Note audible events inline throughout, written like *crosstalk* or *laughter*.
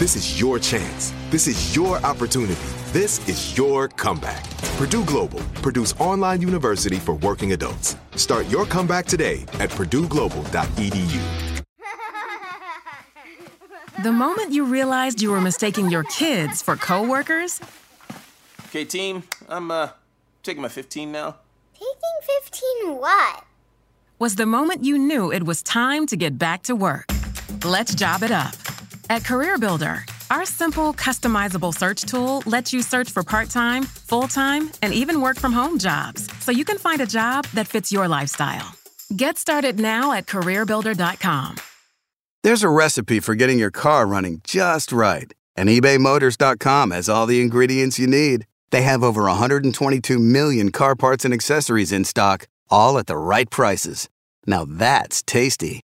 This is your chance. This is your opportunity. This is your comeback. Purdue Global, Purdue's online university for working adults. Start your comeback today at purdueglobal.edu. The moment you realized you were mistaking your kids for coworkers, Okay, team, I'm uh taking my 15 now. Taking 15 what? was the moment you knew it was time to get back to work. Let's job it up. At CareerBuilder, our simple, customizable search tool lets you search for part time, full time, and even work from home jobs so you can find a job that fits your lifestyle. Get started now at CareerBuilder.com. There's a recipe for getting your car running just right, and ebaymotors.com has all the ingredients you need. They have over 122 million car parts and accessories in stock, all at the right prices. Now that's tasty.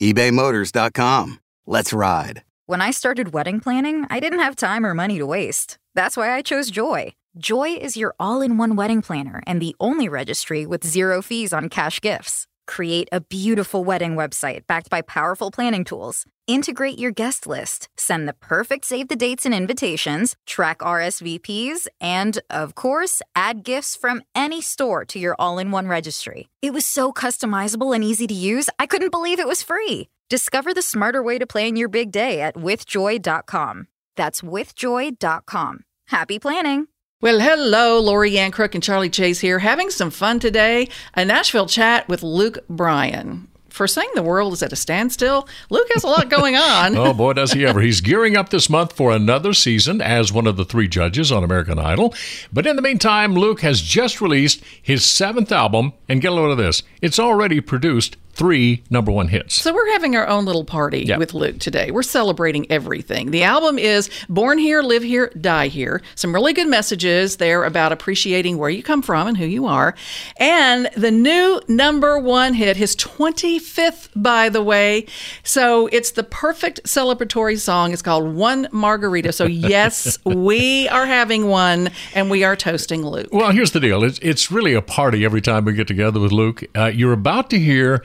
ebaymotors.com. Let's ride. When I started wedding planning, I didn't have time or money to waste. That's why I chose Joy. Joy is your all in one wedding planner and the only registry with zero fees on cash gifts. Create a beautiful wedding website backed by powerful planning tools. Integrate your guest list, send the perfect save the dates and invitations, track RSVPs, and, of course, add gifts from any store to your all in one registry. It was so customizable and easy to use, I couldn't believe it was free. Discover the smarter way to plan your big day at withjoy.com. That's withjoy.com. Happy planning! Well, hello, Lorianne Crook and Charlie Chase here, having some fun today. A Nashville chat with Luke Bryan. For saying the world is at a standstill, Luke has a lot going on. *laughs* oh, boy, does he ever. He's gearing up this month for another season as one of the three judges on American Idol. But in the meantime, Luke has just released his seventh album, and get a load of this it's already produced three number one hits. So we're having our own little party with Luke today. We're celebrating everything. The album is Born Here, Live Here, Die Here. Some really good messages there about appreciating where you come from and who you are. And the new number one hit, his 25th, by the way. So it's the perfect celebratory song. It's called One Margarita. So, *laughs* yes, we are having one and we are toasting Luke. Well, here's the deal it's, it's really a party every time we get together with Luke. Uh, you're about to hear.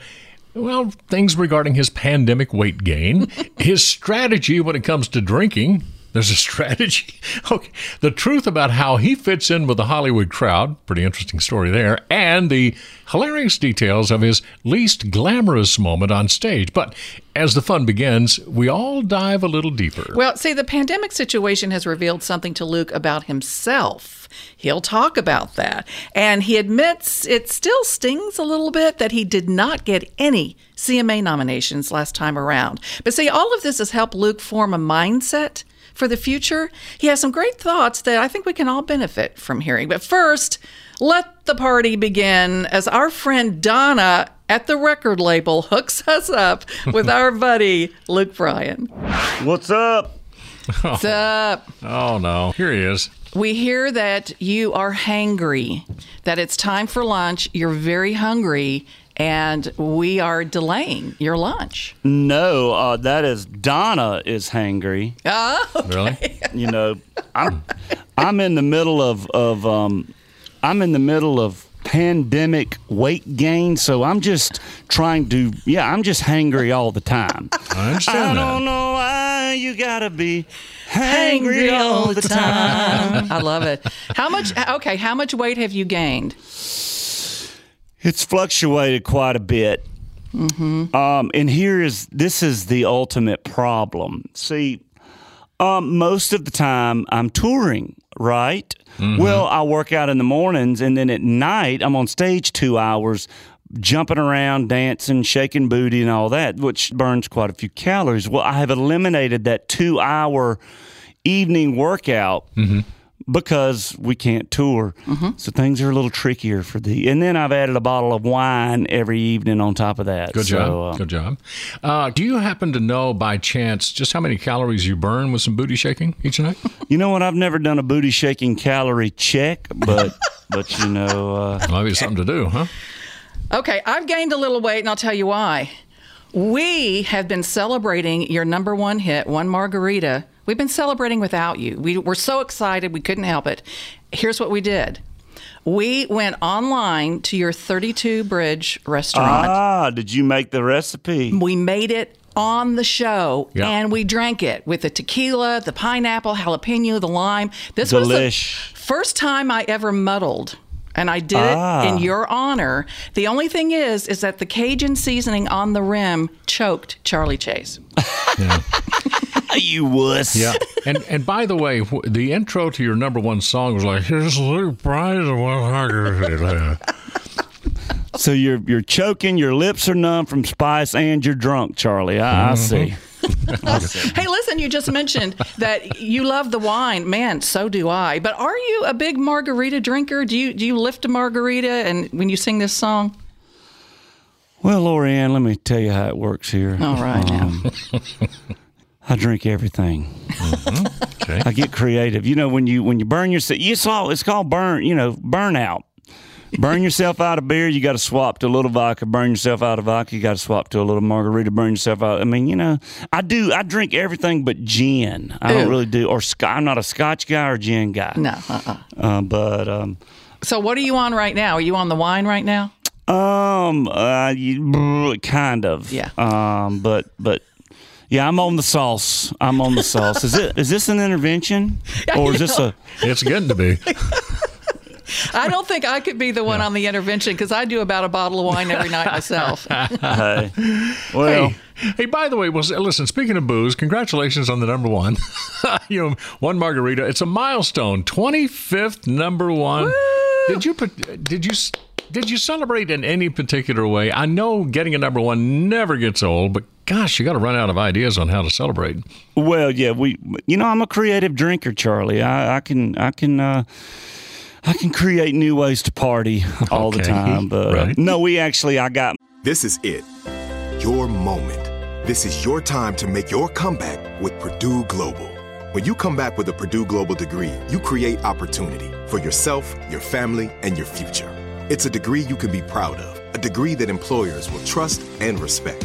Well, things regarding his pandemic weight gain, his strategy when it comes to drinking. There's a *laughs* strategy. Okay. The truth about how he fits in with the Hollywood crowd. Pretty interesting story there. And the hilarious details of his least glamorous moment on stage. But as the fun begins, we all dive a little deeper. Well, see, the pandemic situation has revealed something to Luke about himself. He'll talk about that. And he admits it still stings a little bit that he did not get any CMA nominations last time around. But see, all of this has helped Luke form a mindset for the future. He has some great thoughts that I think we can all benefit from hearing. But first, let the party begin as our friend Donna at the record label hooks us up with our *laughs* buddy Luke Bryan. What's up? *laughs* What's up? Oh, no. Here he is. We hear that you are hangry, that it's time for lunch, you're very hungry, and we are delaying your lunch. No, uh, that is Donna is hangry. Oh, Really? *laughs* You know, I'm I'm in the middle of of um, I'm in the middle of pandemic weight gain. So I'm just trying to, yeah, I'm just hangry all the time. I understand I don't know why you gotta be hangry all the time. I love it. How much? Okay, how much weight have you gained? It's fluctuated quite a bit. Mm-hmm. Um, and here is this is the ultimate problem. See, um, most of the time I'm touring, right? Well, I work out in the mornings, and then at night I'm on stage two hours, jumping around, dancing, shaking booty, and all that, which burns quite a few calories. Well, I have eliminated that two hour evening workout because we can't tour. So things are a little trickier for the. And then I've added a bottle of wine every evening on top of that. Good So, job. uh, Good job. Uh, do you happen to know by chance just how many calories you burn with some booty shaking each night? *laughs* You know what? I've never done a booty shaking calorie check, but *laughs* but you know, uh, Maybe something to do, huh? Okay, I've gained a little weight, and I'll tell you why. We have been celebrating your number one hit, One Margarita. We've been celebrating without you. We were so excited, we couldn't help it. Here's what we did we went online to your 32 Bridge restaurant. ah, did you make the recipe? We made it on the show Yeah. and we drank it with the tequila, the pineapple, jalapeno, the lime. This was the first time I ever muddled. And I did Ah. it in your honor. The only thing is, is that the Cajun seasoning on the rim choked Charlie Chase. *laughs* you wuss. Yeah. And and by the way, the intro to your number one song was like, "Here's Luke Bryan and one Margarita." So you're you're choking, your lips are numb from spice, and you're drunk, Charlie. I, I see. *laughs* Hey, listen, you just mentioned that you love the wine. Man, so do I. But are you a big margarita drinker? Do you do you lift a margarita and when you sing this song? Well, Lorianne, let me tell you how it works here. All right. Um, I drink everything. Okay. I get creative. You know, when you when you burn yourself, you saw it's called burn. You know, burnout. Burn yourself out of beer, you got to swap to a little vodka. Burn yourself out of vodka, you got to swap to a little margarita. Burn yourself out. I mean, you know, I do. I drink everything but gin. I don't really do. Or I'm not a Scotch guy or gin guy. No. Uh-uh. Uh, but um, So what are you on right now? Are you on the wine right now? Um, uh, you, kind of. Yeah. Um, but but yeah, I'm on the sauce. I'm on the sauce. Is it is this an intervention *laughs* or is this a? It's getting to be. *laughs* I don't think I could be the one on the intervention because I do about a bottle of wine every night myself. *laughs* Hey, well, Hey, hey, by the way, well, listen. Speaking of booze, congratulations on the number one. *laughs* you know, one margarita. It's a milestone. Twenty fifth number one. Did you put? Did you? Did you celebrate in any particular way? I know getting a number one never gets old, but gosh, you got to run out of ideas on how to celebrate. well, yeah. We, you know, I'm a creative drinker, Charlie. I, I can I can. uh I can create new ways to party all the time, but uh, right. no, we actually I got This is it. Your moment. This is your time to make your comeback with Purdue Global. When you come back with a Purdue Global degree, you create opportunity for yourself, your family, and your future. It's a degree you can be proud of, a degree that employers will trust and respect.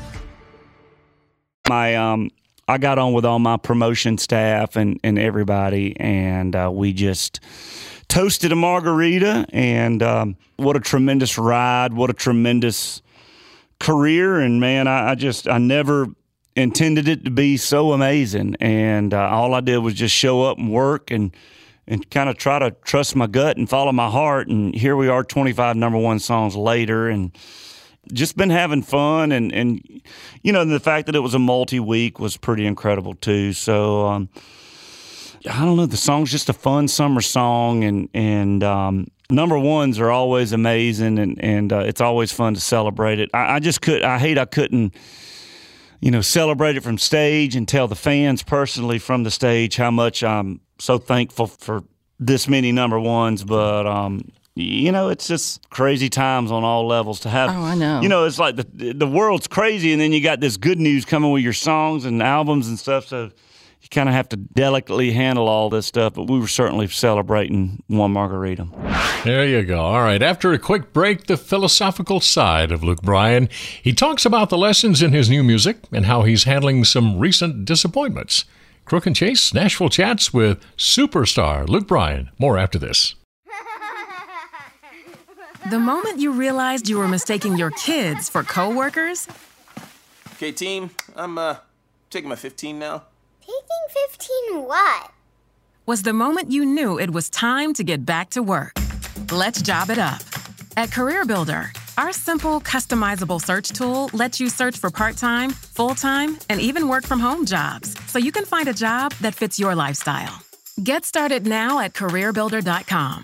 My um I got on with all my promotion staff and, and everybody, and uh, we just toasted a margarita. And um, what a tremendous ride! What a tremendous career! And man, I, I just I never intended it to be so amazing. And uh, all I did was just show up and work and and kind of try to trust my gut and follow my heart. And here we are, 25 number one songs later, and just been having fun and and you know the fact that it was a multi week was pretty incredible too. So um, I don't know, the song's just a fun summer song and and um, number ones are always amazing and and uh, it's always fun to celebrate it. I, I just could I hate I couldn't you know celebrate it from stage and tell the fans personally from the stage how much I'm so thankful for this many number ones, but um, you know, it's just crazy times on all levels to have. Oh, I know. You know, it's like the the world's crazy, and then you got this good news coming with your songs and albums and stuff. So you kind of have to delicately handle all this stuff. But we were certainly celebrating one margarita. There you go. All right. After a quick break, the philosophical side of Luke Bryan. He talks about the lessons in his new music and how he's handling some recent disappointments. Crook and Chase, Nashville chats with superstar Luke Bryan. More after this. The moment you realized you were mistaking your kids for coworkers, Okay, team, I'm uh taking my 15 now. Taking 15 what? was the moment you knew it was time to get back to work. Let's job it up. At CareerBuilder, our simple, customizable search tool lets you search for part time, full time, and even work from home jobs so you can find a job that fits your lifestyle. Get started now at CareerBuilder.com.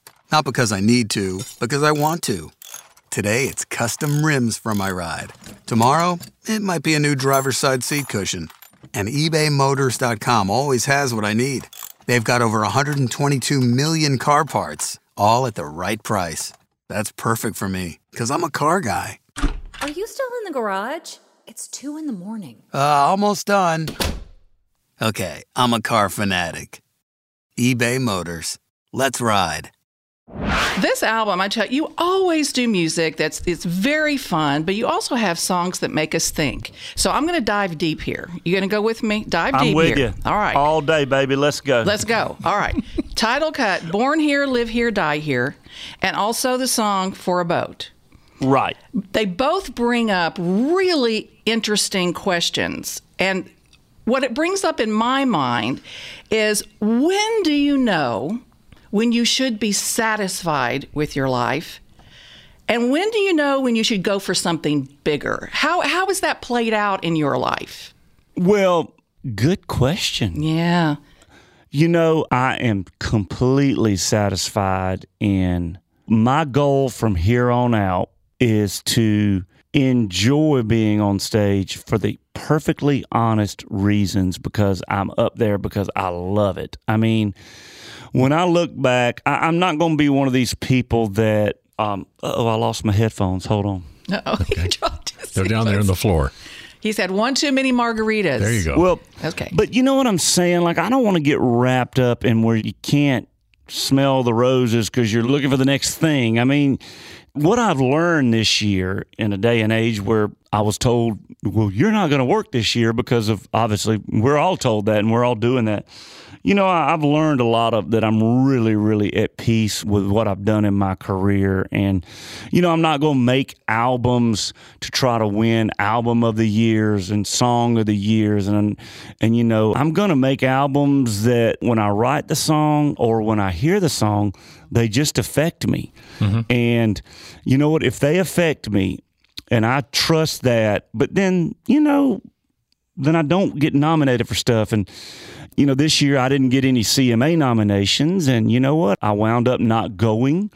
Not because I need to, because I want to. Today, it's custom rims for my ride. Tomorrow, it might be a new driver's side seat cushion. And ebaymotors.com always has what I need. They've got over 122 million car parts, all at the right price. That's perfect for me, because I'm a car guy. Are you still in the garage? It's two in the morning. Uh, almost done. Okay, I'm a car fanatic. eBay Motors. Let's ride. This album, I tell you, you always do music that's it's very fun, but you also have songs that make us think. So I'm going to dive deep here. You going to go with me? Dive I'm deep with here. you. All right. All day, baby. Let's go. Let's go. All right. *laughs* Title cut Born Here, Live Here, Die Here, and also the song For a Boat. Right. They both bring up really interesting questions. And what it brings up in my mind is when do you know when you should be satisfied with your life? And when do you know when you should go for something bigger? How, how is that played out in your life? Well, good question. Yeah. You know, I am completely satisfied in my goal from here on out is to enjoy being on stage for the perfectly honest reasons because I'm up there because I love it. I mean, when I look back, I, I'm not going to be one of these people that, um, oh, I lost my headphones. Hold on. Uh-oh. he *laughs* dropped his They're down there on the floor. He's had one too many margaritas. There you go. Well, Okay. But you know what I'm saying? Like, I don't want to get wrapped up in where you can't smell the roses because you're looking for the next thing. I mean, what I've learned this year in a day and age where I was told, well, you're not going to work this year because of obviously we're all told that and we're all doing that. You know, I've learned a lot of that. I'm really, really at peace with what I've done in my career. And, you know, I'm not going to make albums to try to win album of the years and song of the years. And, and you know, I'm going to make albums that when I write the song or when I hear the song, they just affect me. Mm-hmm. And you know what? If they affect me, and I trust that, but then, you know, then I don't get nominated for stuff. And, you know, this year I didn't get any CMA nominations. And you know what? I wound up not going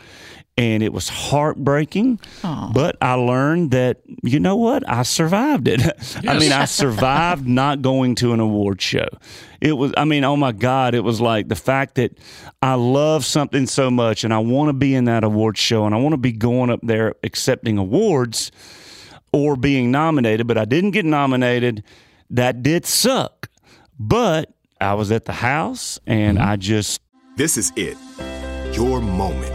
and it was heartbreaking. Aww. But I learned that you know what? I survived it. Yes. *laughs* I mean, I *laughs* survived not going to an award show. It was I mean, oh my god, it was like the fact that I love something so much and I want to be in that award show and I want to be going up there accepting awards or being nominated, but I didn't get nominated. That did suck. But I was at the house and mm-hmm. I just This is it. Your moment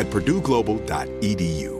at purdueglobal.edu.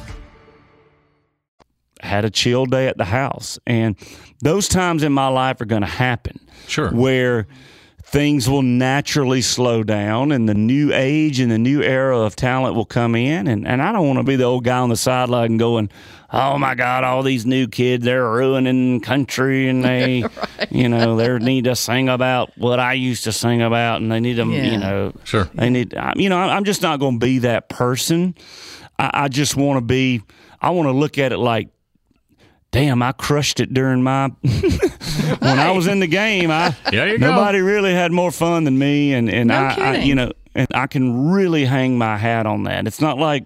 had a chill day at the house. And those times in my life are going to happen. Sure. Where things will naturally slow down and the new age and the new era of talent will come in. And, and I don't want to be the old guy on the sideline going, oh my God, all these new kids, they're ruining country and *laughs* they, right. you know, they need to sing about what I used to sing about and they need to, yeah. you know, sure. They need, you know, I'm just not going to be that person. I, I just want to be, I want to look at it like, damn, I crushed it during my *laughs* when I was in the game. I nobody go. really had more fun than me, and and no I, I, you know, and I can really hang my hat on that. It's not like,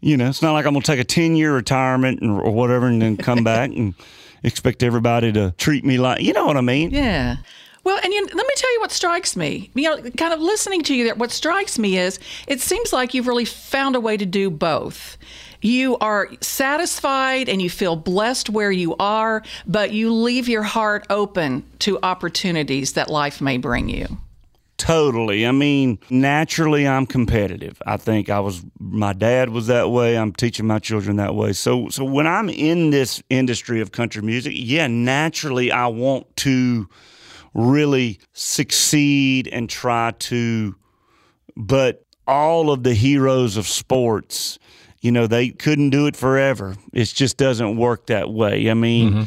you know, it's not like I'm gonna take a ten year retirement and, or whatever, and then come back and *laughs* expect everybody to treat me like, you know what I mean? Yeah. Well, and you, let me tell you what strikes me. You know, kind of listening to you there, what strikes me is it seems like you've really found a way to do both you are satisfied and you feel blessed where you are, but you leave your heart open to opportunities that life may bring you. Totally. I mean, naturally, I'm competitive. I think I was. My dad was that way. I'm teaching my children that way. So, so when I'm in this industry of country music, yeah, naturally, I want to really succeed and try to. But all of the heroes of sports, you know, they couldn't do it forever. It just doesn't work that way. I mean. Mm-hmm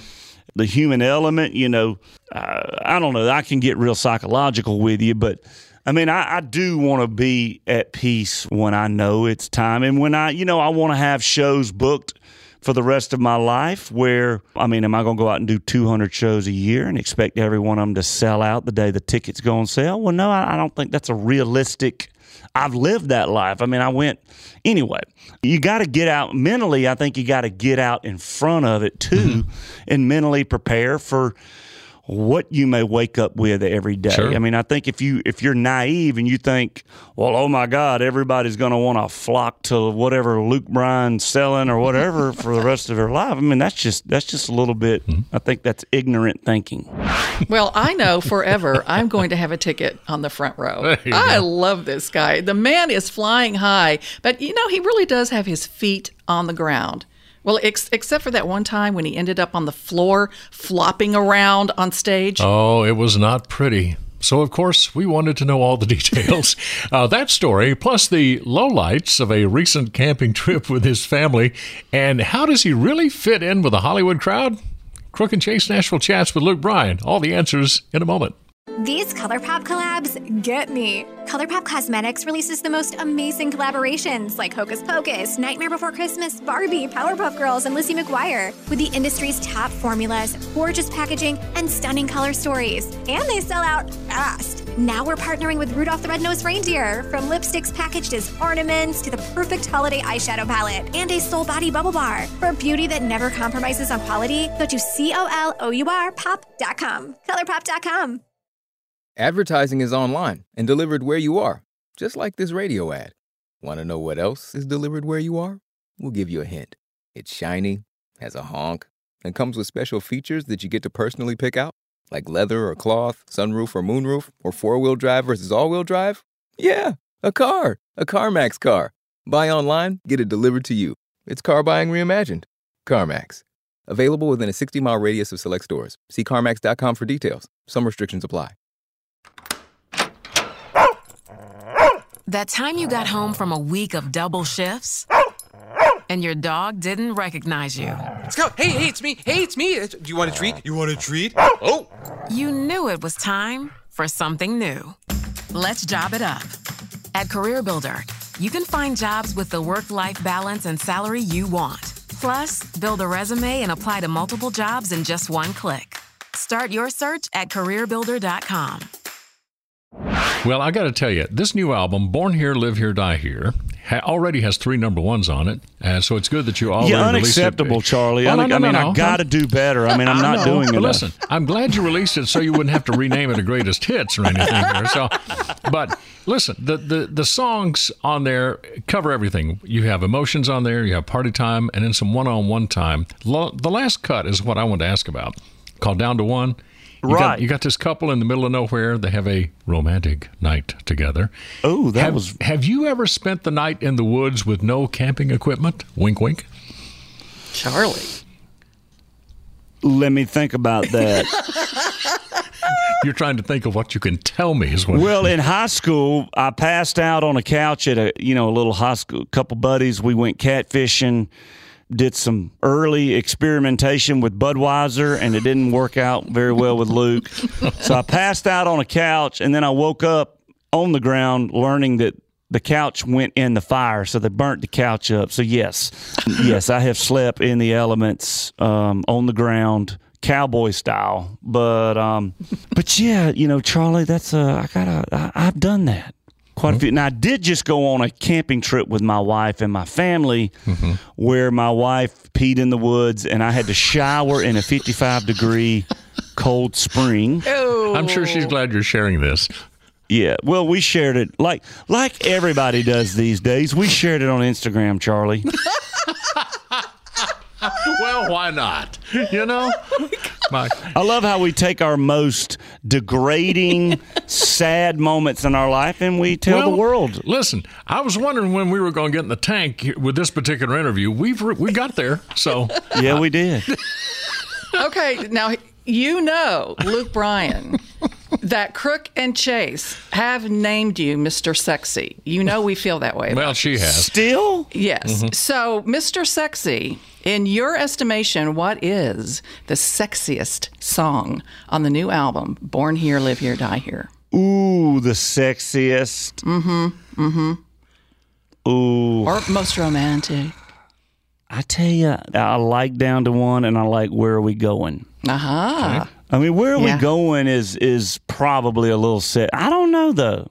the human element, you know, uh, I don't know. I can get real psychological with you, but I mean, I, I do want to be at peace when I know it's time. And when I, you know, I want to have shows booked for the rest of my life where, I mean, am I going to go out and do 200 shows a year and expect every one of them to sell out the day the tickets go on sale? Well, no, I, I don't think that's a realistic. I've lived that life. I mean, I went anyway. You got to get out mentally. I think you got to get out in front of it too, mm-hmm. and mentally prepare for what you may wake up with every day. Sure. I mean, I think if you if you're naive and you think, well, oh my God, everybody's going to want to flock to whatever Luke Bryan's selling or whatever *laughs* for the rest of their life. I mean, that's just that's just a little bit. Mm-hmm. I think that's ignorant thinking. Well, I know forever I'm going to have a ticket on the front row. I go. love this guy. The man is flying high, but you know he really does have his feet on the ground. Well, ex- except for that one time when he ended up on the floor flopping around on stage. Oh, it was not pretty. So, of course, we wanted to know all the *laughs* details. uh, that story, plus the lowlights of a recent camping trip with his family, and how does he really fit in with the Hollywood crowd? Crook and Chase Nashville chats with Luke Bryan. All the answers in a moment. These ColourPop collabs get me. ColourPop Cosmetics releases the most amazing collaborations like Hocus Pocus, Nightmare Before Christmas, Barbie, Powerpuff Girls, and Lizzie McGuire with the industry's top formulas, gorgeous packaging, and stunning color stories. And they sell out fast. Now we're partnering with Rudolph the Red-Nosed Reindeer, from lipsticks packaged as ornaments to the perfect holiday eyeshadow palette and a soul body bubble bar. For beauty that never compromises on quality, go to C-O-L-O-U-R pop.com. ColourPop.com. Advertising is online and delivered where you are, just like this radio ad. Want to know what else is delivered where you are? We'll give you a hint. It's shiny, has a honk, and comes with special features that you get to personally pick out, like leather or cloth, sunroof or moonroof, or four wheel drive versus all wheel drive. Yeah, a car, a CarMax car. Buy online, get it delivered to you. It's car buying reimagined. CarMax. Available within a 60 mile radius of select stores. See CarMax.com for details. Some restrictions apply. That time you got home from a week of double shifts and your dog didn't recognize you. Let's go. Hey, hey, it's me. Hey, it's me. Do you want a treat? You want a treat? Oh. You knew it was time for something new. Let's job it up. At CareerBuilder, you can find jobs with the work life balance and salary you want. Plus, build a resume and apply to multiple jobs in just one click. Start your search at careerbuilder.com. Well, I got to tell you, this new album, Born Here, Live Here, Die Here, ha- already has three number ones on it, and so it's good that you already yeah, unacceptable, Charlie. Well, I, no, no, I mean, no, I got to do better. I mean, I'm not doing it. Listen, I'm glad you released it so you wouldn't have to rename it a greatest hits or anything. There. *laughs* So, but listen, the, the the songs on there cover everything. You have emotions on there, you have party time, and then some one-on-one time. the last cut is what I want to ask about, called Down to One. You right. Got, you got this couple in the middle of nowhere. They have a romantic night together. Oh, that have, was. Have you ever spent the night in the woods with no camping equipment? Wink, wink. Charlie. Let me think about that. *laughs* *laughs* You're trying to think of what you can tell me is what. Well, in high school, I passed out on a couch at a you know a little high school. Couple buddies, we went catfishing did some early experimentation with Budweiser, and it didn't work out very well with Luke. so I passed out on a couch, and then I woke up on the ground learning that the couch went in the fire, so they burnt the couch up. So yes, yes, I have slept in the elements um, on the ground, cowboy style. But um, but yeah, you know, Charlie, that's uh, I gotta, I, I've done that quite mm-hmm. a few. And I did just go on a camping trip with my wife and my family mm-hmm. where my wife peed in the woods and I had to shower in a 55 degree cold spring. Ew. I'm sure she's glad you're sharing this. Yeah, well, we shared it like like everybody does these days. We shared it on Instagram, Charlie. *laughs* *laughs* well, why not? You know, *laughs* oh Bye. I love how we take our most degrading, *laughs* sad moments in our life and we tell Well, the world. Listen, I was wondering when we were going to get in the tank with this particular interview. We've re- we got there, so Yeah, we did. Okay, now you know, Luke Bryan, *laughs* that Crook and Chase have named you Mr. Sexy. You know we feel that way. well, she has. Still? Yes. Mhm. So, Mr. Sexy, in your estimation, what is the sexiest song on the new album, Born Here, Live Here, Die Here? Ooh, the sexiest. Mm-hmm. Mm-hmm. Ooh. Or most romantic. I tell you, I like down to one, and I like where are we going. Uh-huh. I mean, where are Yeah. we going is is probably a little set. I don't know though.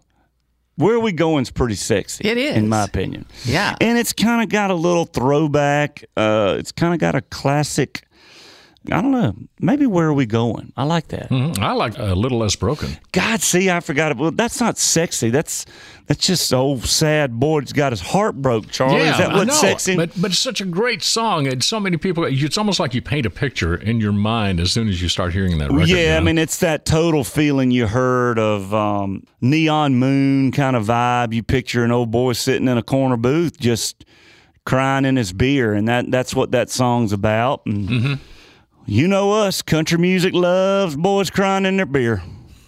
Where are we going is pretty sexy. It is. in my opinion. Yeah. and it's kind of got a little throwback. Uh, it's kind of got a classic. I don't know. Maybe where are we going? I like that. Mhm. I like a little less broken. God, see, I forgot it. Well, that's not sexy. That's that's just old sad boy that's got his heart broke. Charlie, yeah, is that what's sexy? But but it's such a great song, and so many people. It's almost like you paint a picture in your mind as soon as you start hearing that record. yeah, you I mean, it's that total feeling you heard of um, neon moon kind of vibe. You picture an old boy sitting in a corner booth just crying in his beer, and that that's what that song's about. And Mm-hmm. You know us, country music loves boys crying in their beer.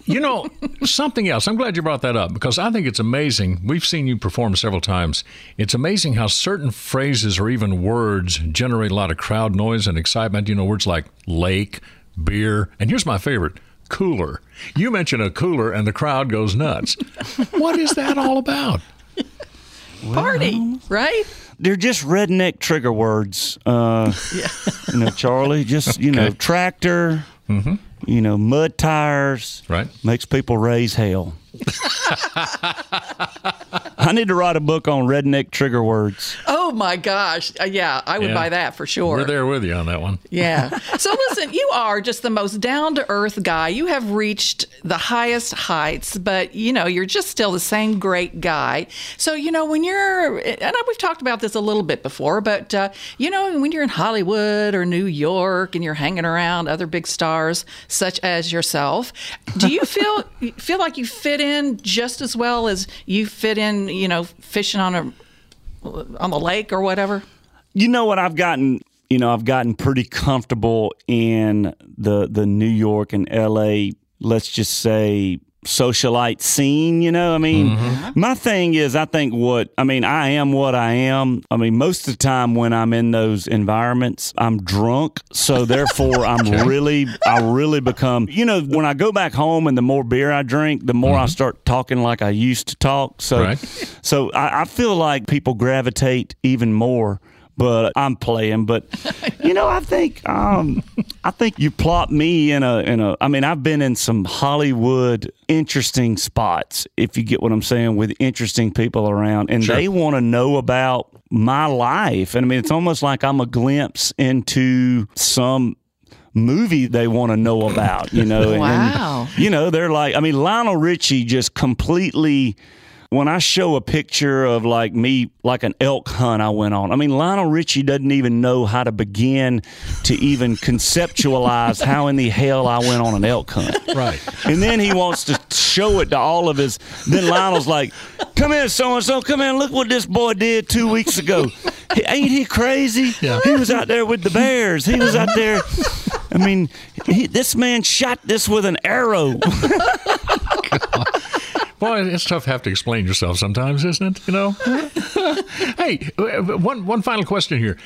You know, *laughs* something else. I'm glad you brought that up because I think it's amazing. We've seen you perform several times. It's amazing how certain phrases or even words generate a lot of crowd noise and excitement. You know, words like lake, beer, and here's my favorite cooler. You mention a cooler and the crowd goes nuts. *laughs* what is that all about? Party, right? They're just redneck trigger words. Uh, *laughs* You know, Charlie, just you know, Okay. tractor. You know, mud tires. Right. Makes people raise hell. *laughs* I need to write a book on redneck trigger words. Oh my gosh. Uh, yeah, I would Yeah. buy that for sure. We're there with you on that one. Yeah. *laughs* So listen, you are just the most down to earth guy. You have reached the highest heights, but you know, you're just still the same great guy. So, you know, when you're, and we've talked about this a little bit before, but, uh, you know, when you're in Hollywood or New York and you're hanging around other big stars such as yourself, do you *laughs* feel, feel like you fit in just as well as you fit in, you know, fishing on a, on the lake or whatever? You know what? I've gotten, you know, I've gotten pretty comfortable in the the New York and L.A. Let's just say socialite scene. You know, I mean, mm-hmm. my thing is, I think what I mean, I am what I am. I mean, most of the time when I'm in those environments, I'm drunk, so *laughs* therefore I'm really, I really become. You know, when I go back home and the more beer I drink, the more I mm-hmm. start talking like I used to talk. So, Right. so I, I feel like people gravitate even more. But I'm playing. But *laughs* you know, I think um, I think you plot me in a in a. I mean, I've been in some Hollywood interesting spots. If you get what I'm saying, with interesting people around, and Sure. they want to know about my life. And I mean, it's almost like I'm a glimpse into some movie they want to know about. You know, and- Wow. you know, they're like, I mean, Lionel Richie just completely. When I show a picture of like me, like an elk hunt I went on, I mean, Lionel Richie doesn't even know how to begin to even conceptualize how in the hell I went on an elk hunt. Right. And then he wants to show it to all of his. Then Lionel's like, "Come here, so and so. Come in. Look what this boy did two weeks ago. He- ain't he crazy? Yeah. He was out there with the bears. He was out there. I mean, he, this man shot this with an arrow. *laughs* *laughs* Boy, it's tough to have to explain yourself sometimes, isn't it? You know. *laughs* hey, uh, one one final question here.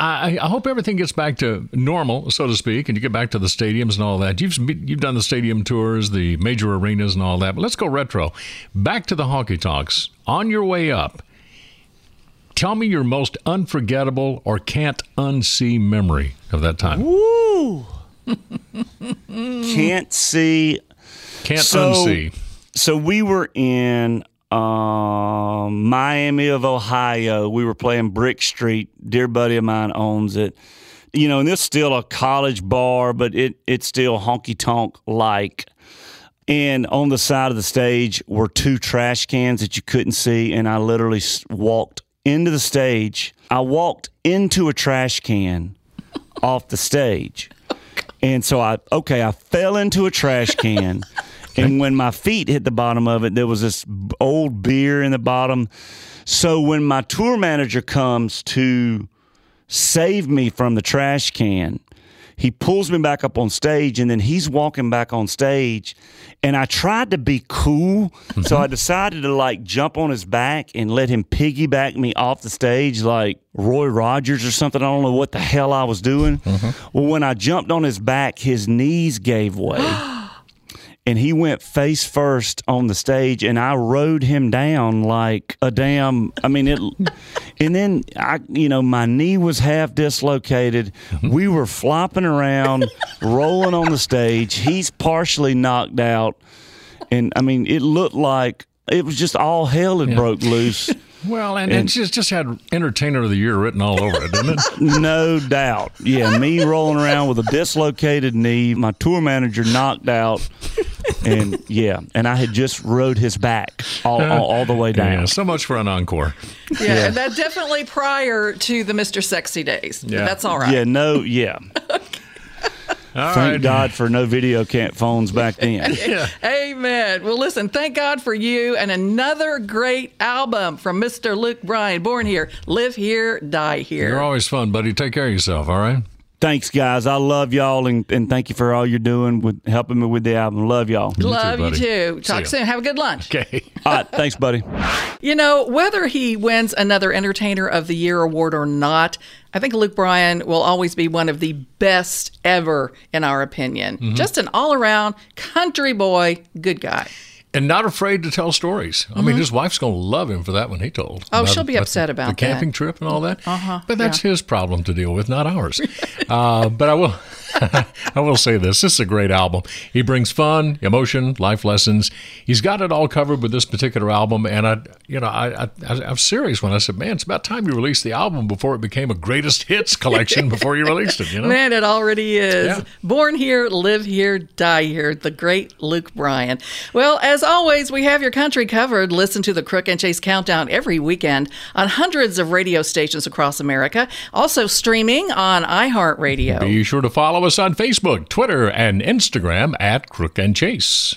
I, I hope everything gets back to normal, so to speak, and you get back to the stadiums and all that. You've you've done the stadium tours, the major arenas, and all that. But let's go retro. Back to the honky tonks. On your way up, tell me your most unforgettable or can't unsee memory of that time. Woo! *laughs* Can't see. Can't So- unsee. So we were in um, Miami of Ohio. We were playing Brick Street. Dear buddy of mine owns it. You know, and this is still a college bar, but it it's still honky tonk like. And on the side of the stage were two trash cans that you couldn't see. And I literally walked into the stage. I walked into a trash can off the stage. And so I okay, I fell into a trash can. And when my feet hit the bottom of it, there was this old beer in the bottom. So when my tour manager comes to save me from the trash can, he pulls me back up on stage and then he's walking back on stage and i tried to be cool. So mm-hmm. i decided to like jump on his back and let him piggyback me off the stage like roy rogers or something. I don't know what the hell i was doing. Mm-hmm. Well when i jumped on his back his knees gave way *gasps* and he went face first on the stage and I rode him down like a damn I mean it *laughs* and then I you know my knee was half dislocated. We were flopping around rolling on the stage. He's partially knocked out. And I mean it looked like it was just all hell had broke loose Well, and, it just just had Entertainer of the Year written all over it, didn't it? *laughs* no doubt. Yeah, me rolling around with a dislocated knee, my tour manager knocked out, and yeah, and I had just rode his back all, uh, all, all the way down. Yeah, so much for an encore. Yeah, and that definitely prior to the Mr. Sexy days. Yeah. That's all right. Yeah, no, yeah. *laughs* Thank right. God for no video can't phones back then. *laughs* Amen. Well, listen, thank God for you and another great album from Mr. Luke Bryan. Born here, live here, die here. You're always fun, buddy. Take care of yourself, all right? Thanks, guys. I love y'all, and, and thank you for all you're doing with helping me with the album. Love y'all. Love you too. Talk soon. Have a good lunch. Okay. *laughs* All right. Thanks, buddy. You know, whether he wins another Entertainer of the Year award or not, I think Luke Bryan will always be one of the best ever, in our opinion. Mm-hmm. Just an all around country boy, good guy. And not afraid to tell stories. I mean, his wife's going to love him for that one he told. Mm-hmm. Oh, she'll be upset the, about the camping that. trip and all that. Uh-huh, But that's yeah. his problem to deal with, not ours. *laughs* uh, but I will, *laughs* I will say this: this is a great album. He brings fun, emotion, life lessons. He's got it all covered with this particular album. And I, you know, I, I, I was serious when I said, "Man, it's about time you released the album before it became a greatest hits collection before you released it." You know. Man, it already is. Yeah. Born here, live here, die here. The great Luke Bryan. Well, as always, we have your country covered. Listen to the Crook and Chase Countdown every weekend on hundreds of radio stations across America. Also streaming on iHeartRadio. Be sure to follow us on Facebook, Twitter, and Instagram at Crook and Chase.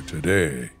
today.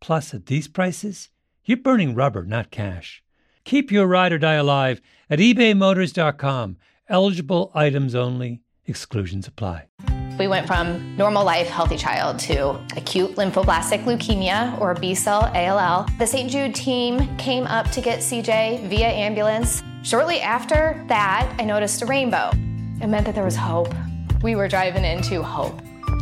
Plus, at these prices, you're burning rubber, not cash. Keep your ride or die alive at ebaymotors.com. Eligible items only, exclusions apply. We went from normal life, healthy child to acute lymphoblastic leukemia or B cell ALL. The St. Jude team came up to get CJ via ambulance. Shortly after that, I noticed a rainbow. It meant that there was hope. We were driving into hope.